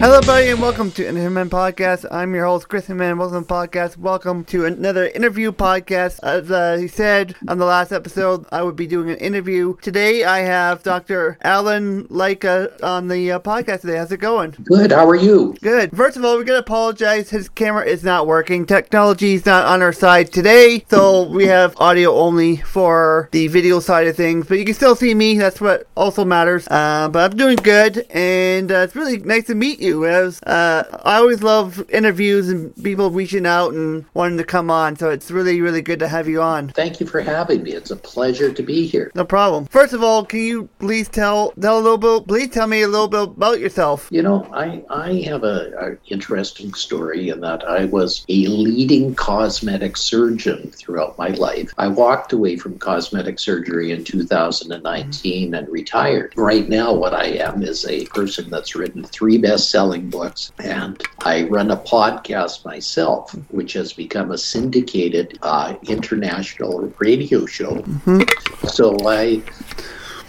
Hello, everybody, and welcome to Entertainment Man Podcast. I'm your host, Crispy Man. Welcome to the podcast. Welcome to another interview podcast. As uh, he said on the last episode, I would be doing an interview. Today, I have Dr. Allen Lycka on the uh, podcast today. How's it going? Good. How are you? Good. First of all, we're gonna apologize. His camera is not working. Technology is not on our side today, so we have audio only for the video side of things. But you can still see me. That's what also matters. Uh, but I'm doing good, and uh, it's really nice to meet you. As uh, I always love interviews and people reaching out and wanting to come on. So it's really, really good to have you on. Thank you for having me. It's a pleasure to be here. No problem. First of all, can you please tell tell a little bit? Please tell me a little bit about yourself. You know, I, I have a, a interesting story in that I was a leading cosmetic surgeon throughout my life. I walked away from cosmetic surgery in 2019 and retired. Right now, what I am is a person that's written three best-selling books, and I run a podcast myself, which has become a syndicated uh, international radio show. So I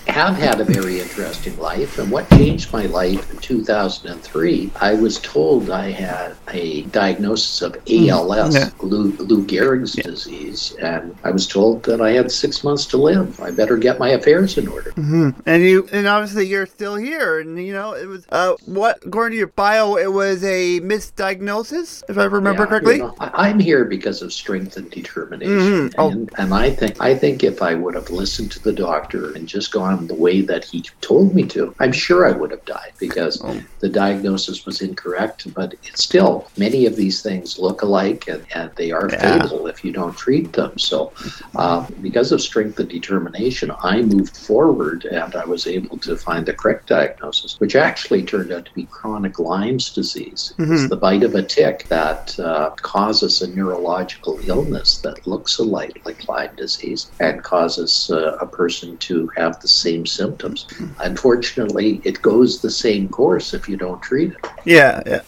have had a very interesting life. And what changed my life in 2003, I was told I had a diagnosis of ALS, Yeah. Lou, Lou Gehrig's disease. And I was told that I had six months to live. I better get my affairs in order. And you, and obviously you're still here. And you know, it was uh, what according to your bio, it was a misdiagnosis, if I remember Yeah, correctly. you know, I, I'm here because of strength and determination, Mhm. Oh. and, and I think I think if I would have listened to the doctor and just gone the way that he told me to, I'm sure I would have died because Oh. the diagnosis was incorrect. But it's still many of these things look alike, and, and they are Yeah. fatal if you don't treat them. So, uh, because of strength and determination, I moved forward, and I was able to find the correct diagnosis, which actually turned out to be chronic Lyme's disease. It's the bite of a tick that uh, causes a neurological illness that looks alike like Lyme disease and causes uh, a person to have the same symptoms. Unfortunately, it goes the same course if you don't treat it. Yeah, yeah.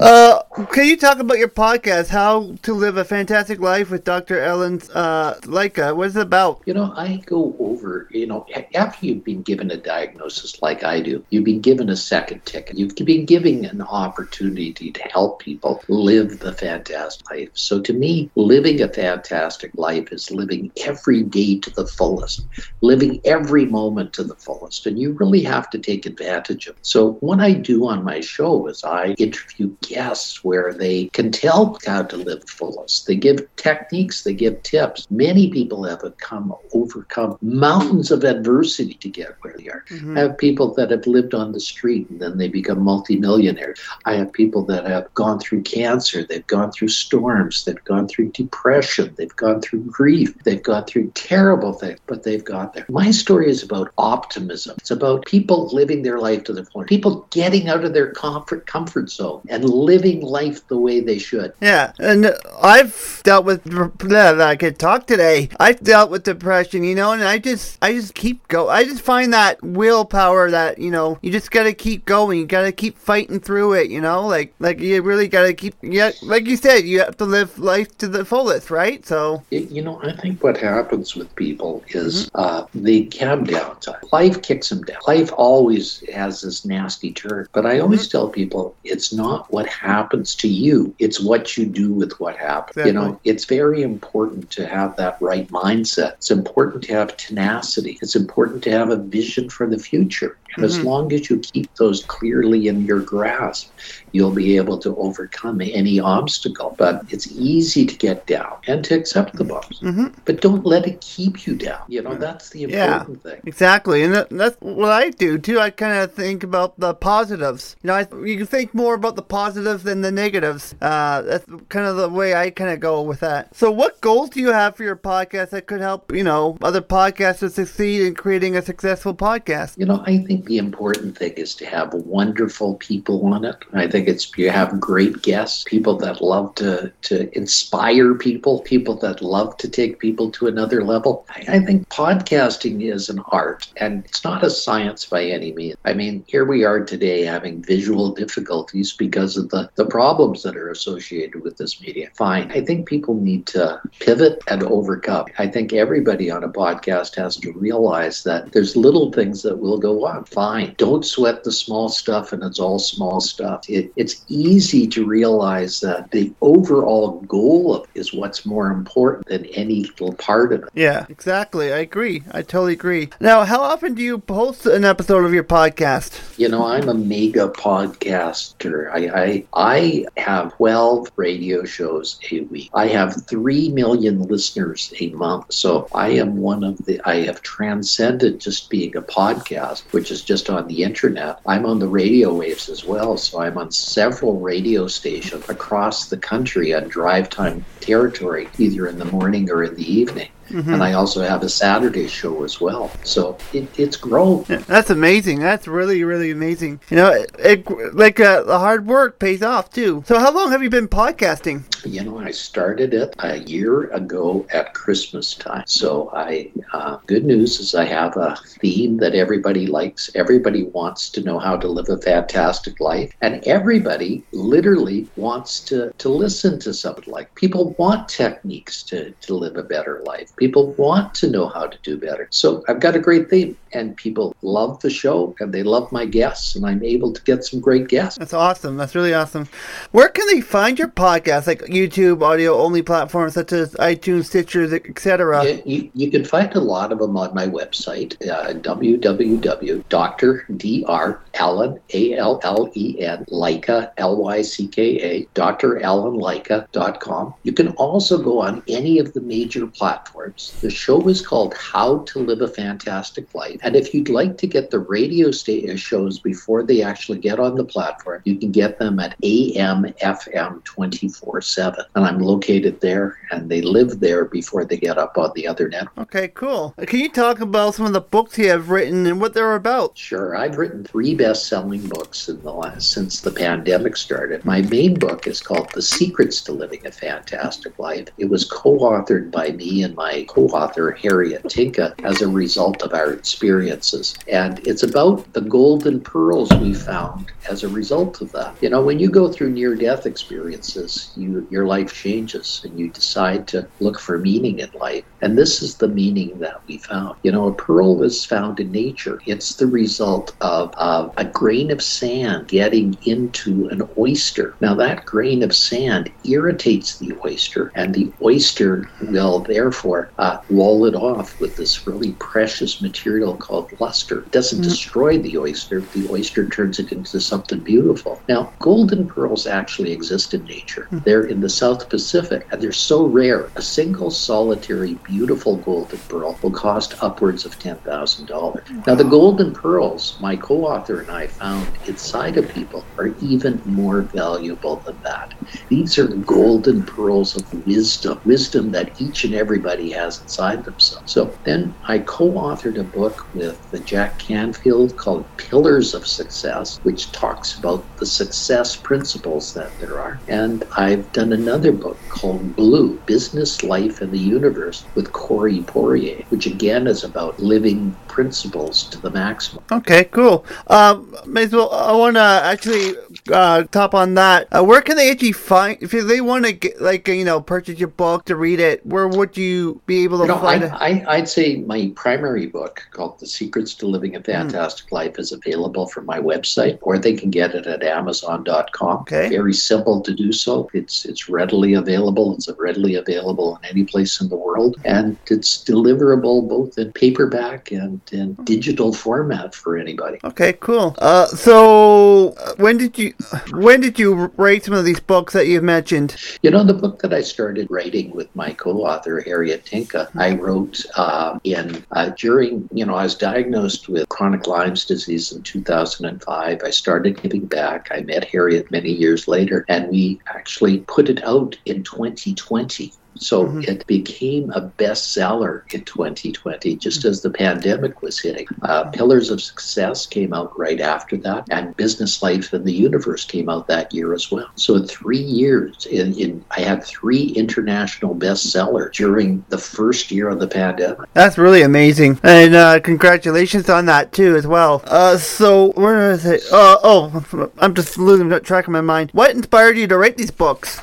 Uh, can you talk about your podcast, How to Live a Fantastic Life with Dr. Allen uh, Lycka? What is it about? You know, I go over, you know, after you've been given a diagnosis like I do, you've been given a second ticket. You've been given an opportunity to help people live the fantastic life. So to me, living a fantastic life is living every day to the fullest, living every moment to the fullest. And you really have to take advantage of it. So what I do on my show is I interview guests where they can tell how to live fullest. They give techniques, they give tips. Many people have come overcome mountains of adversity to get where they are. Mm-hmm. I have people that have lived on the street and then they become multimillionaires. I have people that have gone through cancer, they've gone through storms, they've gone through depression, they've gone through grief, they've gone through terrible things, but they've got there. My story is about optimism. It's about people living their life to the full, people getting out of their comfort comfort zone and living life the way they should. Yeah, and I've dealt with that. I could talk today. I've dealt with depression, you know, and I just, I just keep go. I just find that willpower that you know, you just gotta keep going. You gotta keep fighting through it. You know, like, like you really gotta keep. Yeah, like you said, you have to live life to the fullest, right? So, you know, I think what happens with people is uh, they have downtime. Life kicks them down. Life always has this nasty turn. But I always tell people it's not what happens to you, it's what you do with what happens. You know, it's very important to have that right mindset. It's important to have tenacity. It's important to have a vision for the future. And as mm-hmm. long as you keep those clearly in your grasp, you'll be able to overcome any obstacle. But it's easy to get down and to accept the bumps. Mm-hmm. But don't let it keep you down. You know, that's the Yeah. important thing. Exactly, and that, that's what I do too. I kind of think about the positives. You know, I, you can think more about the positives than the the negatives. Uh, that's kind of the way I kind of go with that. So, what goals do you have for your podcast that could help, you know, other podcasters succeed in creating a successful podcast? You know, I think the important thing is to have wonderful people on it. I think it's you have great guests, people that love to to inspire people, people that love to take people to another level. I, I think podcasting is an art, and it's not a science by any means. I mean, here we are today having visual difficulties because of the the problems that are associated with this media. Fine, I think people need to pivot and overcome. I think everybody on a podcast has to realize that there's little things that will go on. Fine, don't sweat the small stuff, and it's all small stuff. It, it's easy to realize that the overall goal of is what's more important than any little part of it. Yeah, exactly. I agree. I totally agree. Now, how often do you post an episode of your podcast? You know, I'm a mega podcaster. I I, I have 12 radio shows a week. I have 3 million listeners a month. So I am one of the, I have transcended just being a podcast, which is just on the internet. I'm on the radio waves as well. So I'm on several radio stations across the country on drive time territory, either in the morning or in the evening. Mm-hmm. And I also have a Saturday show as well. So it, it's grown. That's amazing. That's really, really amazing. You know, it, it like uh, the hard work pays off too. So how long have you been podcasting? You know, I started it a year ago at Christmas time. So I, uh, good news is I have a theme that everybody likes. Everybody wants to know how to live a fantastic life, and everybody literally wants to to listen to something like. People want techniques to to live a better life. People want to know how to do better. So I've got a great theme, and people love the show, and they love my guests, and I'm able to get some great guests. That's awesome. That's really awesome. Where can they find your podcast? Like YouTube, audio only platforms such as iTunes, Stitcher, etc. You, you, you, can find a lot of them on my website, uh, www.dr.allen, A-L-L-E-N, Lycka, L-Y-C-K-A, drallenlycka.com. You can also go on any of the major platforms. The show is called How to Live a Fantastic Life. And if you'd like to get the radio sta- uh, shows before they actually get on the platform, you can get them at AM FM 24 7. And I'm located there, and they live there before they get up on the other network. Okay, cool. Can you talk about some of the books you have written and what they're about? Sure. I've written three best selling books in the last, since the pandemic started. My main book is called The Secrets to Living a Fantastic Life. It was co authored by me and my co author, Harriet Tinka, as a result of our experiences. And it's about the golden pearls we found as a result of that. You know, when you go through near death experiences, you, your life changes and you decide to look for meaning in life. And this is the meaning that we found. You know, a pearl is found in nature, it's the result of, of a grain of sand getting into an oyster. Now, that grain of sand irritates the oyster, and the oyster will therefore uh, wall it off with this really precious material called luster. It doesn't mm-hmm. destroy the oyster, the oyster turns it into something beautiful. Now, golden pearls actually exist in nature. Mm-hmm. They're in the South Pacific, and they're so rare. A single solitary beautiful golden pearl will cost upwards of $10,000. Wow. Now, the golden pearls my co author and I found inside of people are even more valuable than that. These are golden pearls of wisdom, wisdom that each and everybody has inside themselves. So then I co authored a book with Jack Canfield called Pillars of Success, which talks about the success principles that there are. And I've done another book called Blue Business, Life, and the Universe with Corey Poirier, which again is about living principles to the maximum. Okay, cool. Um, well, I want to actually uh, top on that. Uh, where can they actually find if they want to get like you know purchase your book to read it? Where would you be able to you know, find it? I, I'd say my primary book called The Secrets to Living a Fantastic mm. Life is available from my website, or they can get it at Amazon.com. Okay. Very simple to do so. It's it's readily available. It's readily available in any place in the world, and it's deliverable both in paperback and in digital format for anybody. Okay, cool. Uh, so uh, when did you when did you write some of these books that you've mentioned? You know, the book that I started writing with my co-author Harriet Tinka, I wrote uh, in uh, during you know I was diagnosed with chronic Lyme's disease in 2005. I started giving back. I met Harriet many years later, and we actually put it out in 2020. So mm-hmm. it became a bestseller in 2020, just as the pandemic was hitting. Uh, Pillars of Success came out right after that, and Business Life and the Universe came out that year as well. So in three years, in, in I had three international bestsellers during the first year of the pandemic. That's really amazing, and uh, congratulations on that too as well. Uh, so where is it? Uh, oh, I'm just losing track of my mind. What inspired you to write these books?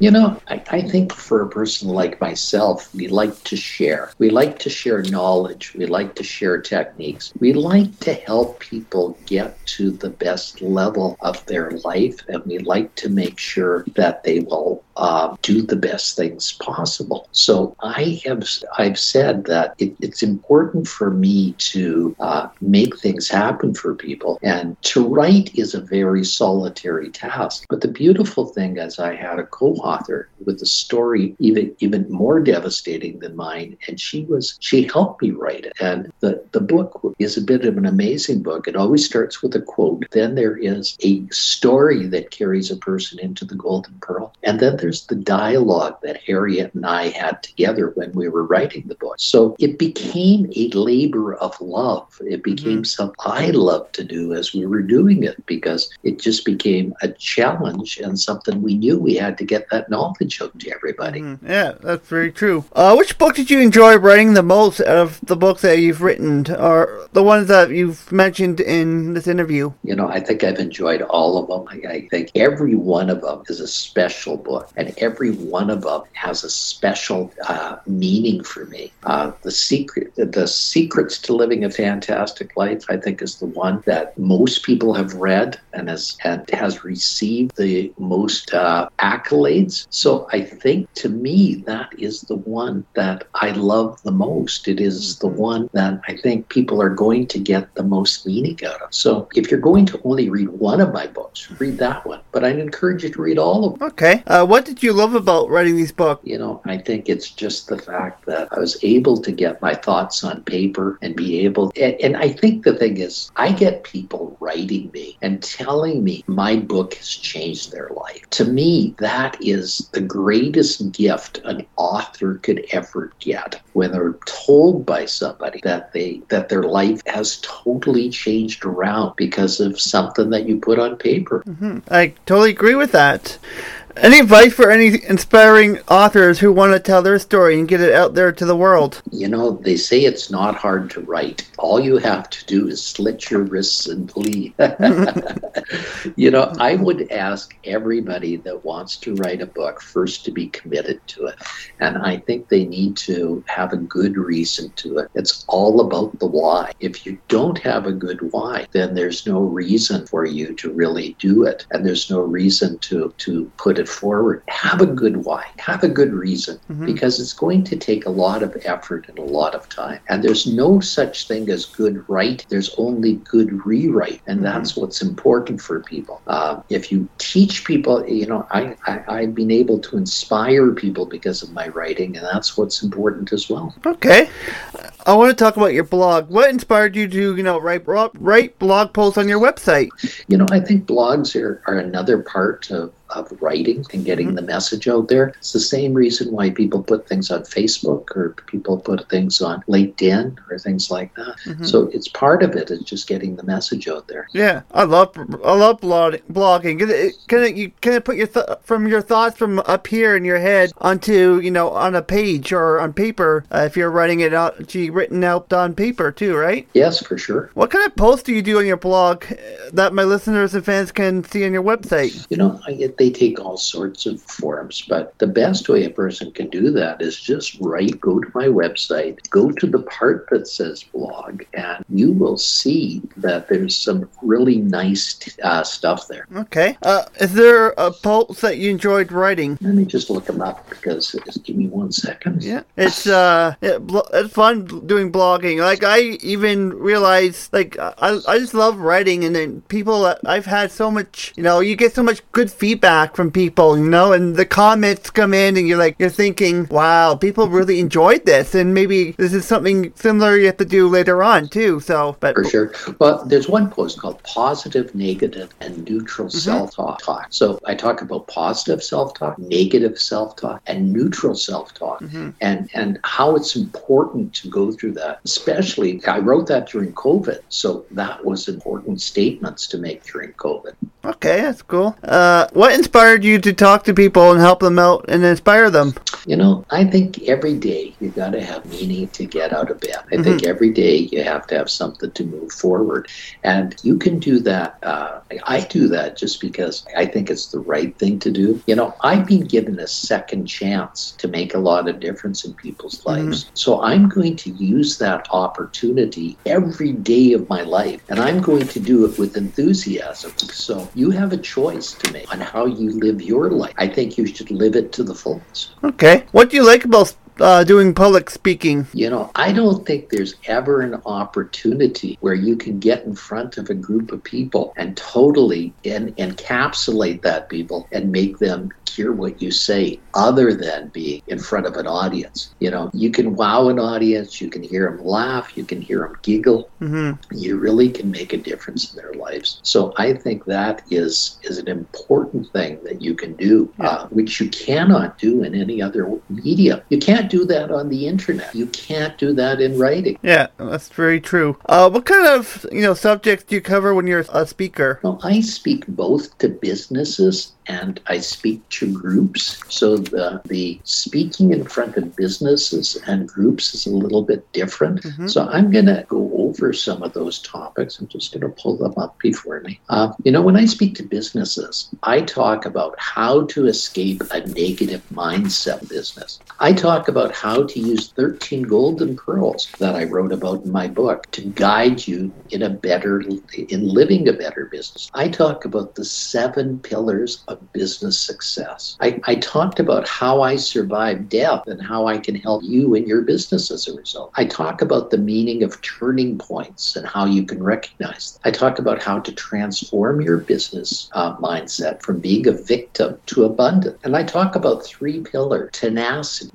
You know, I, I, think for a person like myself, we like to share. We like to share knowledge. We like to share techniques. We like to help people get to the best level of their life, and we like to make sure that they will uh, do the best things possible. So I have I've said that it, it's important for me to uh, make things happen for people, and to write is a very solitary task. But the beautiful thing is, I had a co-author with a story even even more devastating than mine, and she was she helped me write it. And the the book is a bit of an amazing book. It always starts with a quote. Then there is a story that carries a person into the golden pearl, and then there's the dialogue that Harriet and I had together when we were writing the book. So it became a labor of love. It became mm-hmm. something I loved to do as we were doing it because it just became a challenge and something we knew we had to get that knowledge out to everybody. Mm-hmm. Yeah, that's very true. Uh, which book did you enjoy writing the most out of the books that you've written, or the ones that you've mentioned in this interview? You know, I think I've enjoyed all of them. I, I think every one of them is a special book. And every one of them has a special uh, meaning for me. Uh, the secret, the secrets to living a fantastic life, I think, is the one that most people have read and has and has received the most uh, accolades. So I think, to me, that is the one that I love the most. It is the one that I think people are going to get the most meaning out of. So if you're going to only read one of my books, read that one. But I'd encourage you to read all of them. Okay. Uh, what did you love about writing these books? You know, I think it's just the fact that I was able to get my thoughts on paper and be able, and, and I think the thing is, I get people writing me and telling me my book has changed their life. To me, that is the greatest gift an author could ever get when they're told by somebody that they that their life has totally changed around because of something that you put on paper. Mm-hmm. I totally agree with that. Any advice for any inspiring authors who want to tell their story and get it out there to the world? You know, they say it's not hard to write. All you have to do is slit your wrists and bleed. you know, I would ask everybody that wants to write a book first to be committed to it. And I think they need to have a good reason to it. It's all about the why. If you don't have a good why, then there's no reason for you to really do it. And there's no reason to, to put it it forward, have a good why, have a good reason, mm-hmm. because it's going to take a lot of effort and a lot of time. And there's no such thing as good write, there's only good rewrite. And mm-hmm. that's what's important for people. Uh, if you teach people, you know, I, I, I've been able to inspire people because of my writing, and that's what's important as well. Okay. I want to talk about your blog. What inspired you to, you know, write write blog posts on your website? You know, I think blogs are, are another part of of writing and getting mm-hmm. the message out there. It's the same reason why people put things on Facebook or people put things on LinkedIn or things like that. Mm-hmm. So it's part of it is just getting the message out there. Yeah, I love I love blogging. Can it, can it, you can it put your th- from your thoughts from up here in your head onto you know on a page or on paper uh, if you're writing it out, gee, written out on paper too, right? Yes, for sure. What kind of posts do you do on your blog that my listeners and fans can see on your website? You know, I, they take all sorts of forms, but the best way a person can do that is just write, go to my website, go to the part that says blog, and you will see that there's some really nice uh, stuff there. Okay. Uh, is there a post that you enjoyed writing? Let me just look them up because just give me one second. Yeah, it's uh, it, it's fun doing blogging. Like I even realized, like I, I just love writing, and then people. I've had so much, you know, you get so much good feedback from people, you know, and the comments come in, and you're like, you're thinking, wow, people really enjoyed this, and maybe this is something similar you have to do later on too. So, but For sure. Well, there's one post called Positive, Negative, and Neutral Self Talk. So I talk about positive self talk, negative self talk, and neutral self talk, and, and how it's important to go through that. Especially, I wrote that during COVID. So that was important statements to make during COVID. okay, that's cool. Uh, what inspired you to talk to people and help them out and inspire them? You know, I think every day you got to have meaning to get out of bed. I think every day you have to have something to move forward. And you can do that. Uh, I do that just because I think it's the right thing to do. You know, I've been given a second chance to make a lot of difference in people's lives. So I'm going to use that opportunity every day of my life. And I'm going to do it with enthusiasm. So you have a choice to make on how you live your life. I think you should live it to the fullest. Okay, what do you like about uh, doing public speaking? You know, I don't think there's ever an opportunity where you can get in front of a group of people and totally en- encapsulate that people and make them hear what you say other than being in front of an audience. You know, you can wow an audience, you can hear them laugh, you can hear them giggle. You really can make a difference in their lives. So I think that is is an important thing that you can do, uh, which you cannot do in any other medium. You can't do that on the internet. You can't do that in writing. Yeah, that's very true. Uh, what kind of you know subjects do you cover when you're a speaker? Well, I speak both to businesses and I speak to groups. So the the speaking in front of businesses and groups is a little bit different. So I'm going to go over some of those topics. I'm just going to pull them up before me. Uh, you know, when I speak to businesses, I talk about how to escape a negative mindset business. I talk about how to use 13 golden pearls that I wrote about in my book to guide you in a better in living a better business. I talk about the seven pillars of business success. I, I talked about how I survived death and how I can help you in your business as a result. I talk about the meaning of turning points and how you can recognize them. I talk about how to transform your business uh, mindset from being a victim to abundant. And I talk about three pillars tenacity,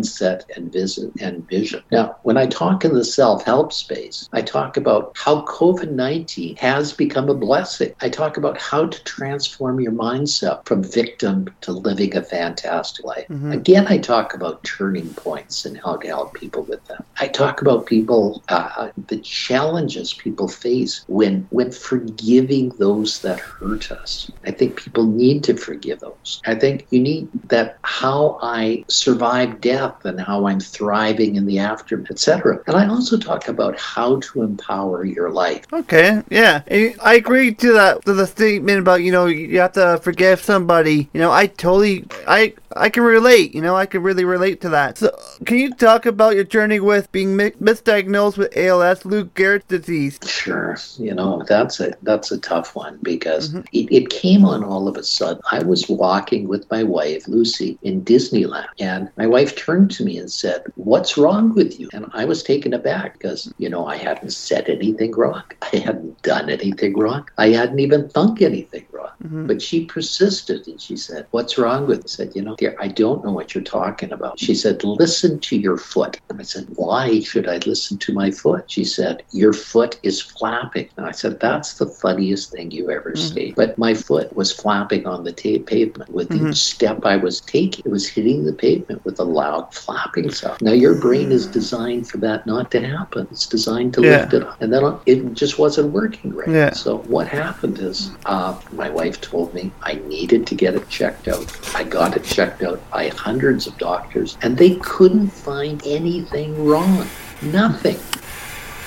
mindset, and vision. And vision. Now, when I talk in the self help space, I talk about how COVID 19 has become a blessing. I talk about how to transform your mindset from victim to living a fantastic life. Again, I talk about turning points and how to help people with them. I talk about people, uh, the challenges people face when when forgiving those that hurt us. I think people need to forgive those. I think you need that how I survive death and how I'm thriving in the aftermath, etc. And I also talk about how to empower your life. Okay, yeah, I agree to that to the statement about you know you have to forgive somebody. You know, I totally, I I can relate. You know, I can really relate to that. So, can you talk about your journey with being mi- misdiagnosed with ALS, Lou Gehrig's disease? Sure, you know that's a that's a tough one because mm-hmm. it, it came on all of a sudden. I was walking with my wife Lucy in Disneyland, and my wife turned to me and said, "What's wrong with you?" And I was taken aback because you know I hadn't said anything wrong, I hadn't done anything wrong, I hadn't even thunk anything wrong. Mm-hmm. But she persisted and she said, "What's wrong with?" I said, "You know, I don't know what you're talking about." She said, "Listen to your foot." And I said, "Why should I listen to my foot?" She said, "Your foot is flapping." And I said, "That's the funniest thing you ever mm-hmm. see." But my foot was flapping on the pavement with each mm-hmm. step I was taking. It was hitting the pavement with a loud flapping sound. Now your brain is mm. designed for that not to happen. It's designed to Yeah. lift it up, and then it just wasn't working right. Yeah. So what happened is, uh, my wife told me I needed to get it checked out. I got it checked out by hundreds of doctors, and they couldn't find anything wrong. Nothing.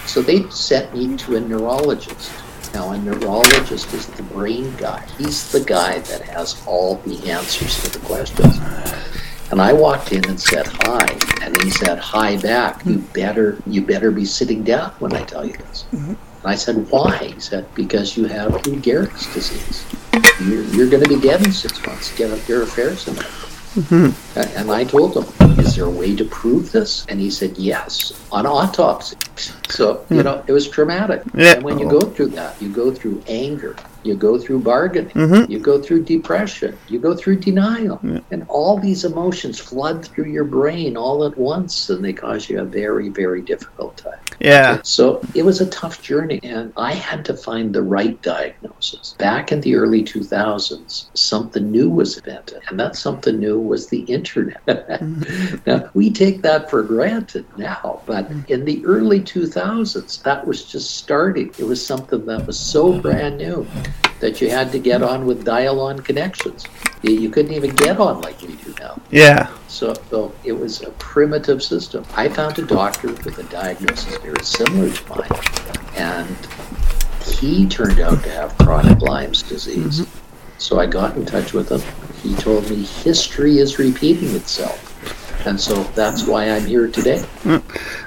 So they sent me to a neurologist. Now, a neurologist is the brain guy. He's the guy that has all the answers to the questions. And I walked in and said hi, and he said hi back. You hmm. better, you better be sitting down when I tell you this. Mm-hmm. And I said, why? He said, because you have Lou Gehrig's disease. You're, you're going to be dead in six months. Get up your affairs in. A- And I told him, is there a way to prove this? And he said, yes, on autopsy. So, you hmm. know, it was traumatic. Yeah. And when you go through that, you go through anger, you go through bargaining, mm-hmm. you go through depression, you go through denial. And all these emotions flood through your brain all at once, and they cause you a very, very difficult time. Yeah. So it was a tough journey, and I had to find the right diagnosis. Back in the early 2000s, something new was invented, and that something new was the internet. Mm-hmm. now, we take that for granted now, but mm-hmm. in the early 2000s, that was just starting. It was something that was so mm-hmm. brand new that you had to get on with dial on connections. You, you couldn't even get on like we do now. Yeah. So, so it was a primitive system. I found a doctor with a diagnosis very similar to mine, and he turned out to have chronic Lyme's disease. Mm-hmm. So I got in touch with him. He told me history is repeating itself. And so that's why I'm here today.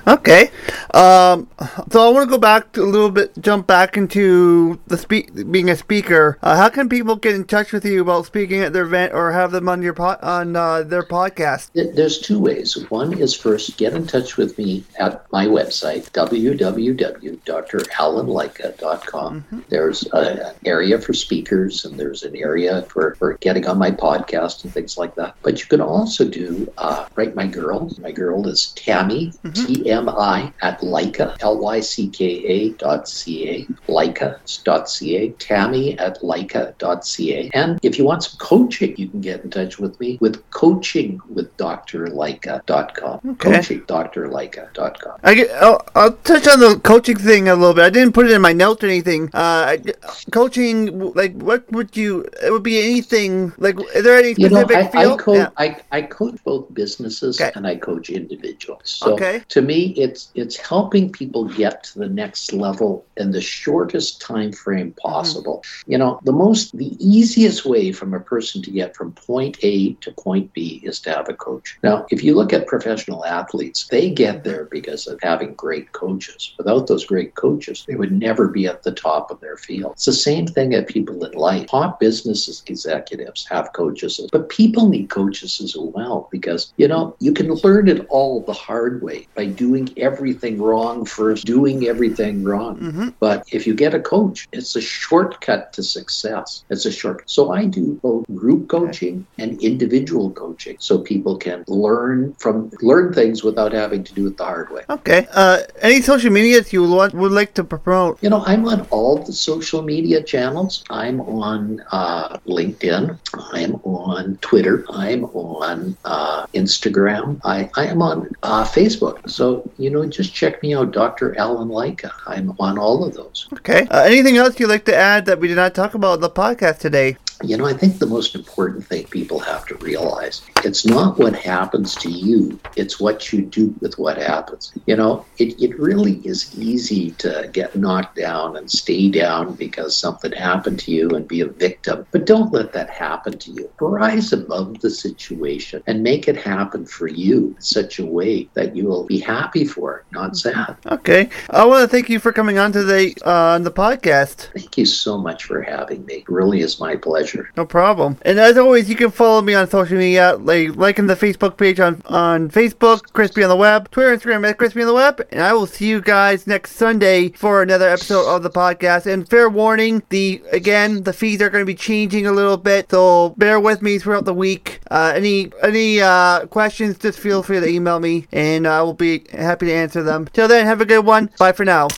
Okay. Um, so I want to go back to a little bit, jump back into the speak, being a speaker. Uh, how can people get in touch with you about speaking at their event or have them on your po- on uh, their podcast? Th- There's two ways. One is first get in touch with me at my website, www.drallenlycka.com. There's an area for speakers and there's an area for, for getting on my podcast and things like that. But you can also do, uh, write my girl. My girl is Tammy, T M I, at Lycka, L Y C K A dot C A, Lycka dot C A, Tammy at Lycka dot C A. And if you want some coaching, you can get in touch with me with coaching with drlycka.com. Okay. Coaching drlycka.com. I get, I'll, I'll touch on the coaching thing a little bit. I didn't put it in my notes or anything. Uh, I- coaching, like, what would you? It would be anything. Like, is there any specific You know, I, I, field? coach, Yeah. I, I coach both businesses Okay. and I coach individuals. So Okay. to me, it's it's helping people get to the next level in the shortest time frame Mm-hmm. possible. You know, the most the easiest way from a person to get from point A to point B is to have a coach. Now, if you look at professional athletes, they get there because of having great coaches. Without those great coaches, they would never be at the top of their field. It's the same thing at people in life. Top business executives have coaches, but people need coaches as well because, you know, you can learn it all the hard way by doing everything wrong first, doing everything wrong. Mhm. But if you get a coach, it's a shortcut to success. It's a shortcut. So I do both group coaching and individual coaching, so people can learn from learn things without having to do it the hard way. Okay. Uh, any social medias you want, would like to promote? You know, I'm on all the social media channels. I'm on uh, LinkedIn. I'm on Twitter. I'm on uh, Instagram. I, I am on uh, Facebook. So, you know, just check me out, Dr. Allen Lycka. I'm on all of those. Okay. Uh, anything else you'd like to add that we did not talk about in the podcast today? You know, I think the most important thing people have to realize it's not what happens to you, it's what you do with what happens. You know, it, it really is easy to get knocked down and stay down because something happened to you and be a victim. But don't let that happen to you. Rise above the situation and make it happen for you in such a way that you will be happy for it, not sad. Okay. I want to thank you for coming on today uh, on the podcast. Thank you so much for having me. It really is my pleasure. No problem. And as always, you can follow me on social media, like liking the Facebook page on on Facebook, Crispy on the Web, Twitter, Instagram at Crispy on the Web, and I will see you guys next Sunday for another episode of the podcast. And fair warning, the again the feeds are going to be changing a little bit, so bear with me throughout the week. Uh, any any uh, questions, just feel free to email me, and I will be happy to answer them. Till then, have a good one. Bye for now.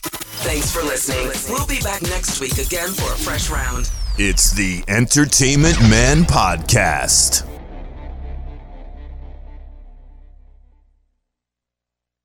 Thanks for listening. We'll be back next week again for a fresh round. It's the Entertainment Man Podcast.